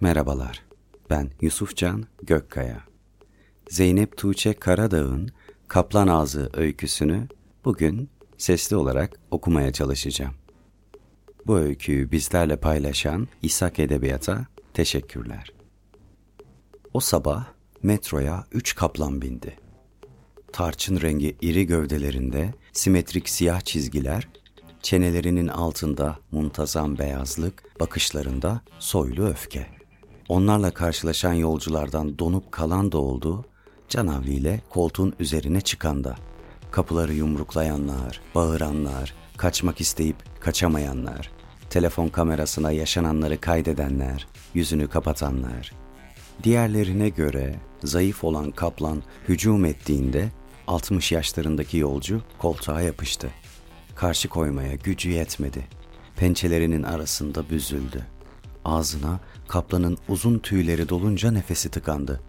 Merhabalar, ben Yusufcan Gökkaya. Zeynep Tuğçe Karadağ'ın Kaplan Ağzı öyküsünü bugün sesli olarak okumaya çalışacağım. Bu öyküyü bizlerle paylaşan İshak Edebiyat'a teşekkürler. O sabah metroya üç kaplan bindi. Tarçın rengi iri gövdelerinde simetrik siyah çizgiler, çenelerinin altında muntazam beyazlık, bakışlarında soylu öfke. Onlarla karşılaşan yolculardan donup kalan da oldu, canavliyle koltuğun üzerine çıkan da. Kapıları yumruklayanlar, bağıranlar, kaçmak isteyip kaçamayanlar, telefon kamerasına yaşananları kaydedenler, yüzünü kapatanlar. Diğerlerine göre zayıf olan kaplan hücum ettiğinde 60 yaşlarındaki yolcu koltuğa yapıştı. Karşı koymaya gücü yetmedi. Pençelerinin arasında büzüldü. Ağzına kaplanın uzun tüyleri dolunca nefesi tıkandı.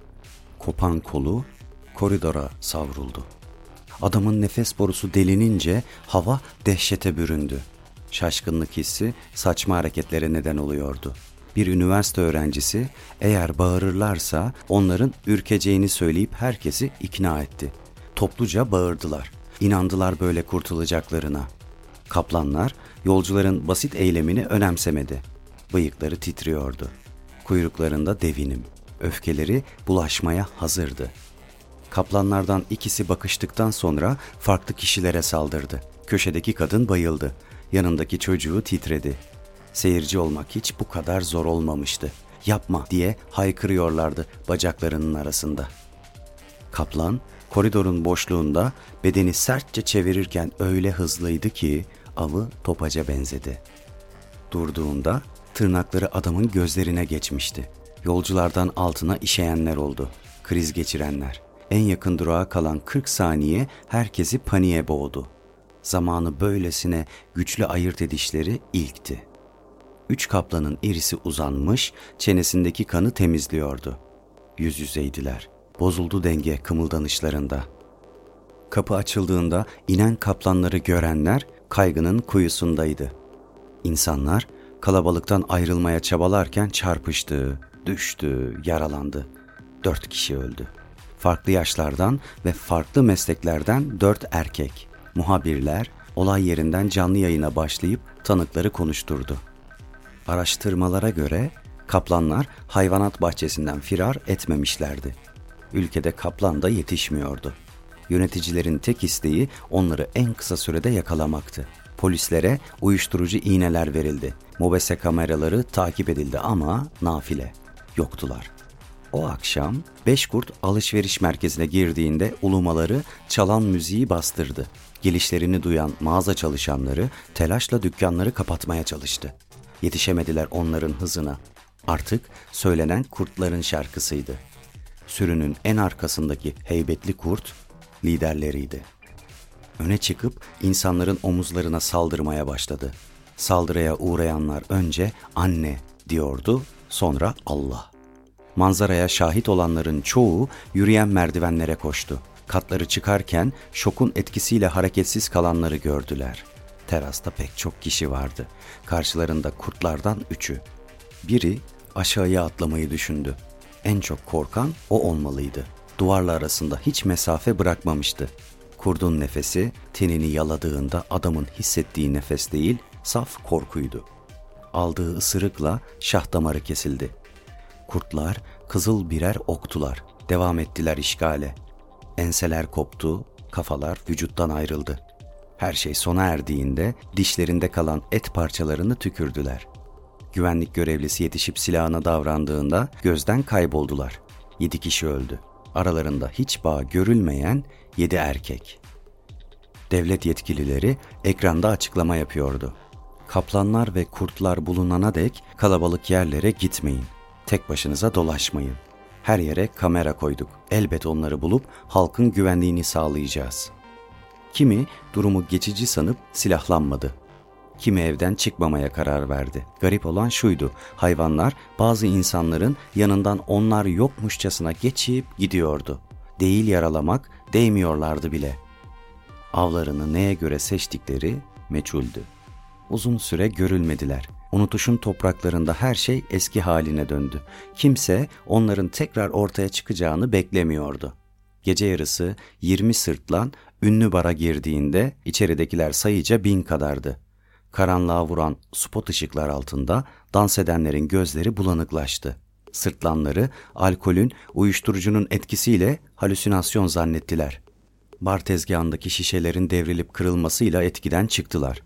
Kopan kolu koridora savruldu. Adamın nefes borusu delinince hava dehşete büründü. Şaşkınlık hissi saçma hareketlere neden oluyordu. Bir üniversite öğrencisi eğer bağırırlarsa onların ürkeceğini söyleyip herkesi ikna etti. Topluca bağırdılar. İnandılar böyle kurtulacaklarına. Kaplanlar yolcuların basit eylemini önemsemedi. Bıyıkları titriyordu. Kuyruklarında devinim. Öfkeleri bulaşmaya hazırdı. Kaplanlardan ikisi bakıştıktan sonra farklı kişilere saldırdı. Köşedeki kadın bayıldı. Yanındaki çocuğu titredi. Seyirci olmak hiç bu kadar zor olmamıştı. Yapma diye haykırıyorlardı bacaklarının arasında. Kaplan koridorun boşluğunda bedeni sertçe çevirirken öyle hızlıydı ki avı topaca benzedi. Durduğunda tırnakları adamın gözlerine geçmişti. Yolculardan altına işeyenler oldu. Kriz geçirenler. En yakın durağa kalan 40 saniye herkesi paniğe boğdu. Zamanı böylesine güçlü ayırt edişleri ilkti. Üç kaplanın irisi uzanmış, çenesindeki kanı temizliyordu. Yüz yüzeydiler. Bozuldu denge kımıldanışlarında. Kapı açıldığında inen kaplanları görenler kaygının kuyusundaydı. İnsanlar kalabalıktan ayrılmaya çabalarken çarpıştı, düştü, yaralandı. Dört kişi öldü. Farklı yaşlardan ve farklı mesleklerden dört erkek, muhabirler olay yerinden canlı yayına başlayıp tanıkları konuşturdu. Araştırmalara göre kaplanlar hayvanat bahçesinden firar etmemişlerdi. Ülkede kaplan da yetişmiyordu. Yöneticilerin tek isteği onları en kısa sürede yakalamaktı. Polislere uyuşturucu iğneler verildi. Mobese kameraları takip edildi ama nafile. Yoktular. O akşam beş kurt alışveriş merkezine girdiğinde ulumaları çalan müziği bastırdı. Gelişlerini duyan mağaza çalışanları telaşla dükkanları kapatmaya çalıştı. Yetişemediler onların hızına. Artık söylenen kurtların şarkısıydı. Sürünün en arkasındaki heybetli kurt liderleriydi. Öne çıkıp insanların omuzlarına saldırmaya başladı. Saldırıya uğrayanlar önce anne diyordu, sonra Allah. Manzaraya şahit olanların çoğu yürüyen merdivenlere koştu. Katları çıkarken şokun etkisiyle hareketsiz kalanları gördüler. Terasta pek çok kişi vardı. Karşılarında kurtlardan üçü. Biri aşağıya atlamayı düşündü. En çok korkan o olmalıydı. Duvarla arasında hiç mesafe bırakmamıştı. Kurdun nefesi tenini yaladığında adamın hissettiği nefes değil, saf korkuydu. Aldığı ısırıkla şah damarı kesildi. Kurtlar kızıl birer oktular. Devam ettiler işgale. Enseler koptu, kafalar vücuttan ayrıldı. Her şey sona erdiğinde dişlerinde kalan et parçalarını tükürdüler. Güvenlik görevlisi yetişip silahına davrandığında gözden kayboldular. Yedi kişi öldü. Aralarında hiç bağ görülmeyen yedi erkek. Devlet yetkilileri ekranda açıklama yapıyordu. Kaplanlar ve kurtlar bulunana dek kalabalık yerlere gitmeyin. Tek başınıza dolaşmayın. Her yere kamera koyduk. Elbet onları bulup halkın güvenliğini sağlayacağız. Kimi durumu geçici sanıp silahlanmadı. Kimi evden çıkmamaya karar verdi. Garip olan şuydu. Hayvanlar bazı insanların yanından onlar yokmuşçasına geçip gidiyordu. Değil yaralamak, değmiyorlardı bile. Avlarını neye göre seçtikleri meçhuldü. Uzun süre görülmediler. Unutuşun topraklarında her şey eski haline döndü. Kimse onların tekrar ortaya çıkacağını beklemiyordu. Gece yarısı 20 sırtlan ünlü bara girdiğinde içeridekiler sayıca bin kadardı. Karanlığa vuran spot ışıklar altında dans edenlerin gözleri bulanıklaştı. Sırtlanları alkolün, uyuşturucunun etkisiyle halüsinasyon zannettiler. Bar tezgahındaki şişelerin devrilip kırılmasıyla etkiden çıktılar.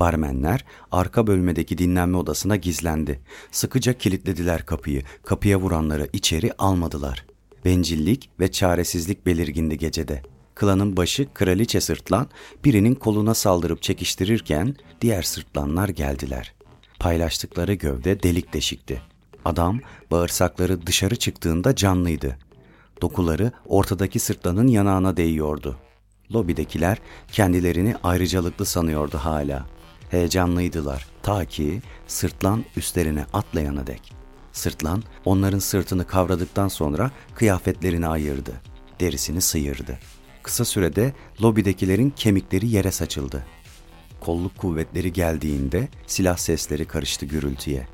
Barmenler arka bölmedeki dinlenme odasına gizlendi. Sıkıca kilitlediler kapıyı. Kapıya vuranları içeri almadılar. Bencillik ve çaresizlik belirgindi gecede. Klanın başı kraliçe sırtlan birinin koluna saldırıp çekiştirirken diğer sırtlanlar geldiler. Paylaştıkları gövde delik deşikti. Adam bağırsakları dışarı çıktığında canlıydı. Dokuları ortadaki sırtlanın yanağına değiyordu. Lobidekiler kendilerini ayrıcalıklı sanıyordu hala. Heyecanlıydılar ta ki sırtlan üstlerine atlayana dek. Sırtlan onların sırtını kavradıktan sonra kıyafetlerini ayırdı. Derisini sıyırdı. Kısa sürede lobidekilerin kemikleri yere saçıldı. Kolluk kuvvetleri geldiğinde silah sesleri karıştı gürültüye.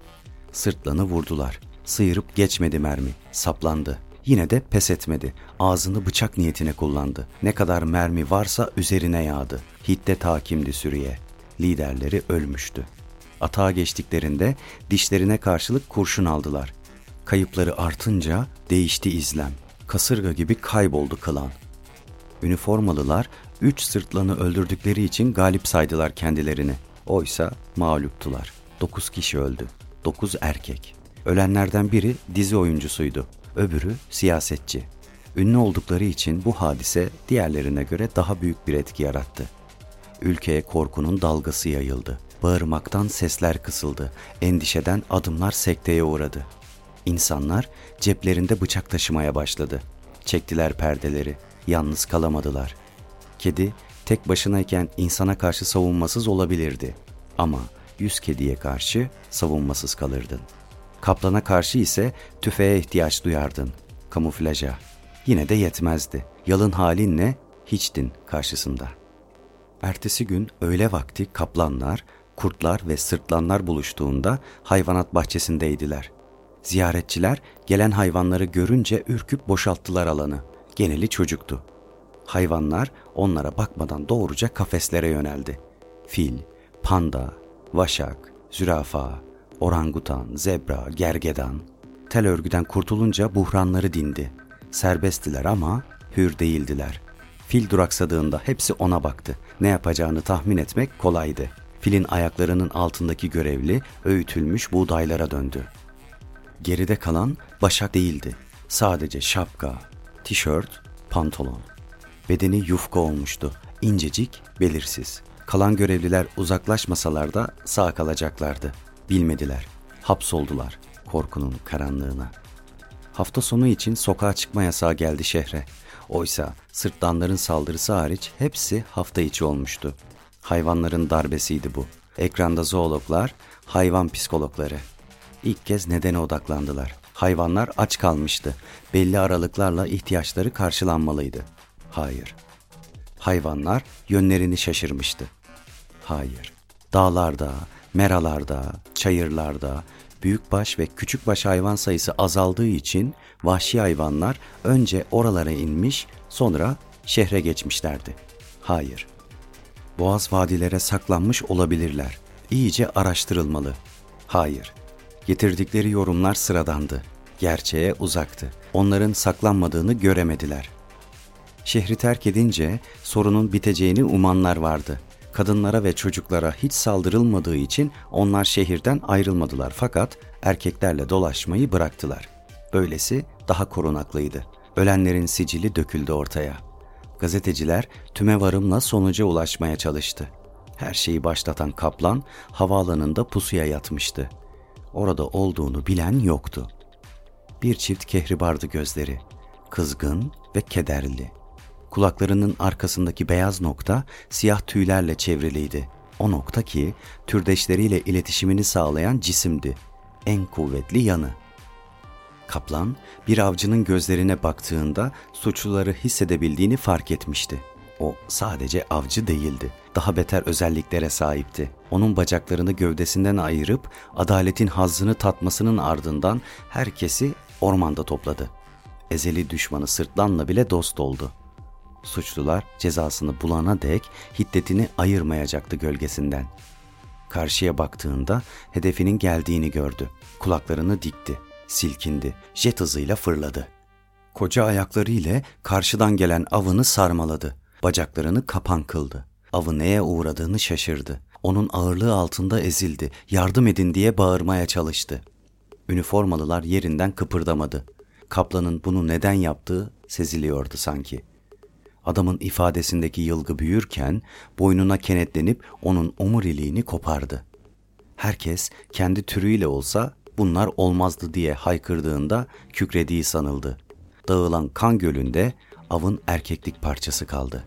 Sırtlanı vurdular. Sıyırıp geçmedi mermi. Saplandı. Yine de pes etmedi. Ağzını bıçak niyetine kullandı. Ne kadar mermi varsa üzerine yağdı. Hiddet hakimdi sürüye. Liderleri ölmüştü. Atağa geçtiklerinde dişlerine karşılık kurşun aldılar. Kayıpları artınca değişti izlem. Kasırga gibi kayboldu klan. Üniformalılar üç sırtlanı öldürdükleri için galip saydılar kendilerini. Oysa mağluptular. Dokuz kişi öldü. Dokuz erkek. Ölenlerden biri dizi oyuncusuydu. Öbürü siyasetçi. Ünlü oldukları için bu hadise diğerlerine göre daha büyük bir etki yarattı. Ülkeye korkunun dalgası yayıldı. Bağırmaktan sesler kısıldı. Endişeden adımlar sekteye uğradı. İnsanlar ceplerinde bıçak taşımaya başladı. Çektiler perdeleri. Yalnız kalamadılar. Kedi tek başınayken insana karşı savunmasız olabilirdi. Ama yüz kediye karşı savunmasız kalırdın. Kaplana karşı ise tüfeğe ihtiyaç duyardın. Kamuflaja. Yine de yetmezdi. Yalın halinle hiçtin karşısında. Ertesi gün öğle vakti kaplanlar, kurtlar ve sırtlanlar buluştuğunda hayvanat bahçesindeydiler. Ziyaretçiler gelen hayvanları görünce ürküp boşalttılar alanı. Geneli çocuktu. Hayvanlar onlara bakmadan doğruca kafeslere yöneldi. Fil, panda, vaşak, zürafa, orangutan, zebra, gergedan. Tel örgüden kurtulunca buhranları dindi. Serbesttiler ama hür değildiler. Fil duraksadığında hepsi ona baktı. Ne yapacağını tahmin etmek kolaydı. Filin ayaklarının altındaki görevli öğütülmüş buğdaylara döndü. Geride kalan başak değildi. Sadece şapka, tişört, pantolon. Bedeni yufka olmuştu. İncecik, belirsiz. Kalan görevliler uzaklaşmasalar da sağ kalacaklardı. Bilmediler. Hapsoldular korkunun karanlığına. Hafta sonu için sokağa çıkma yasağı geldi şehre. Oysa sırtlanların saldırısı hariç hepsi hafta içi olmuştu. Hayvanların darbesiydi bu. Ekranda zoologlar, hayvan psikologları. İlk kez nedene odaklandılar. Hayvanlar aç kalmıştı. Belli aralıklarla ihtiyaçları karşılanmalıydı. Hayır. Hayvanlar yönlerini şaşırmıştı. Hayır. Dağlarda, meralarda, çayırlarda büyükbaş ve küçükbaş hayvan sayısı azaldığı için vahşi hayvanlar önce oralara inmiş, sonra şehre geçmişlerdi. Hayır. Boğaz vadilere saklanmış olabilirler. İyice araştırılmalı. Hayır. Getirdikleri yorumlar sıradandı. Gerçeğe uzaktı. Onların saklanmadığını göremediler. Şehri terk edince sorunun biteceğini umanlar vardı. Kadınlara ve çocuklara hiç saldırılmadığı için onlar şehirden ayrılmadılar fakat erkeklerle dolaşmayı bıraktılar. Böylesi daha korunaklıydı. Ölenlerin sicili döküldü ortaya. Gazeteciler tüme varımla sonuca ulaşmaya çalıştı. Her şeyi başlatan kaplan havaalanında pusuya yatmıştı. Orada olduğunu bilen yoktu. Bir çift kehribardı gözleri. Kızgın ve kederli. Kulaklarının arkasındaki beyaz nokta siyah tüylerle çevriliydi. O nokta ki türdeşleriyle iletişimini sağlayan cisimdi. En kuvvetli yanı. Kaplan bir avcının gözlerine baktığında suçluları hissedebildiğini fark etmişti. O sadece avcı değildi. Daha beter özelliklere sahipti. Onun bacaklarını gövdesinden ayırıp adaletin hazzını tatmasının ardından herkesi ormanda topladı. Ezeli düşmanı sırtlanla bile dost oldu. Suçlular cezasını bulana dek hiddetini ayırmayacaktı gölgesinden. Karşıya baktığında hedefinin geldiğini gördü. Kulaklarını dikti, silkindi, jet hızıyla fırladı. Koca ayakları ile karşıdan gelen avını sarmaladı. Bacaklarını kapan kıldı. Avı neye uğradığını şaşırdı. Onun ağırlığı altında ezildi. Yardım edin diye bağırmaya çalıştı. Üniformalılar yerinden kıpırdamadı. Kaplanın bunu neden yaptığı seziliyordu sanki. Adamın ifadesindeki yılgı büyürken boynuna kenetlenip onun omuriliğini kopardı. Herkes kendi türüyle olsa bunlar olmazdı diye haykırdığında kükrediği sanıldı. Dağılan kan gölünde avın erkeklik parçası kaldı.